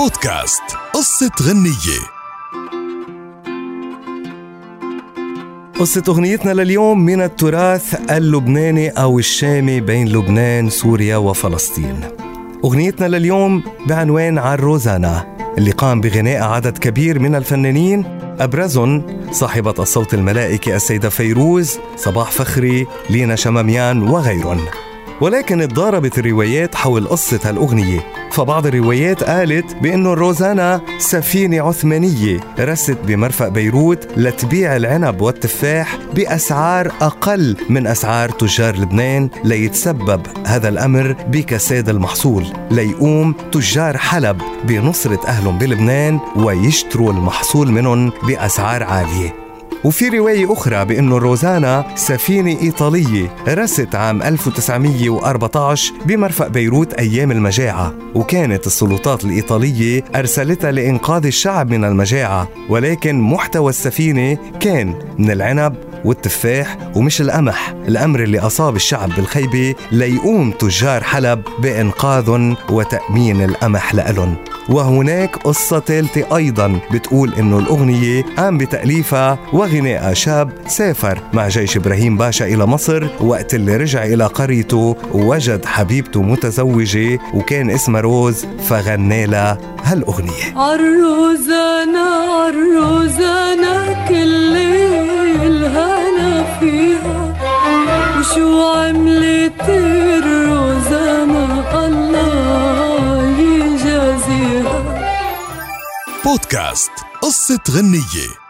بودكاست قصة غنية. قصة أغنيتنا لليوم من التراث اللبناني أو الشامي بين لبنان سوريا وفلسطين. أغنيتنا لليوم بعنوان عالروزانا اللي قام بغناء عدد كبير من الفنانين أبرزهم صاحبة الصوت الملائكي السيدة فيروز صباح فخري لينا شماميان وغيرهم. ولكن تضاربت الروايات حول قصة هالأغنية. فبعض الروايات قالت بأنه الروزانا سفينة عثمانية رست بمرفق بيروت لتبيع العنب والتفاح بأسعار أقل من أسعار تجار لبنان ليتسبب هذا الأمر بكساد المحصول. ليقوم تجار حلب بنصرة أهلهم بلبنان ويشتروا المحصول منهم بأسعار عالية. وفي رواية أخرى بأنه روزانا سفينة إيطالية رست عام 1914 بمرفق بيروت أيام المجاعة وكانت السلطات الإيطالية أرسلتها لإنقاذ الشعب من المجاعة ولكن محتوى السفينة كان من العنب والتفاح ومش القمح الأمر اللي أصاب الشعب بالخيبة ليقوم تجار حلب بإنقاذهم وتأمين القمح لألن. وهناك قصة ثالثة أيضا بتقول إنه الأغنية قام بتأليفها وغناء شاب سافر مع جيش إبراهيم باشا إلى مصر. وقت اللي رجع إلى قريته وجد حبيبته متزوجة وكان اسمها روز فغنى لها هالأغنية. عالروزانة عالروزانة كل الهنا فيها. وشو عملت الروزانة الله يجازيها. بودكاست قصة غنية.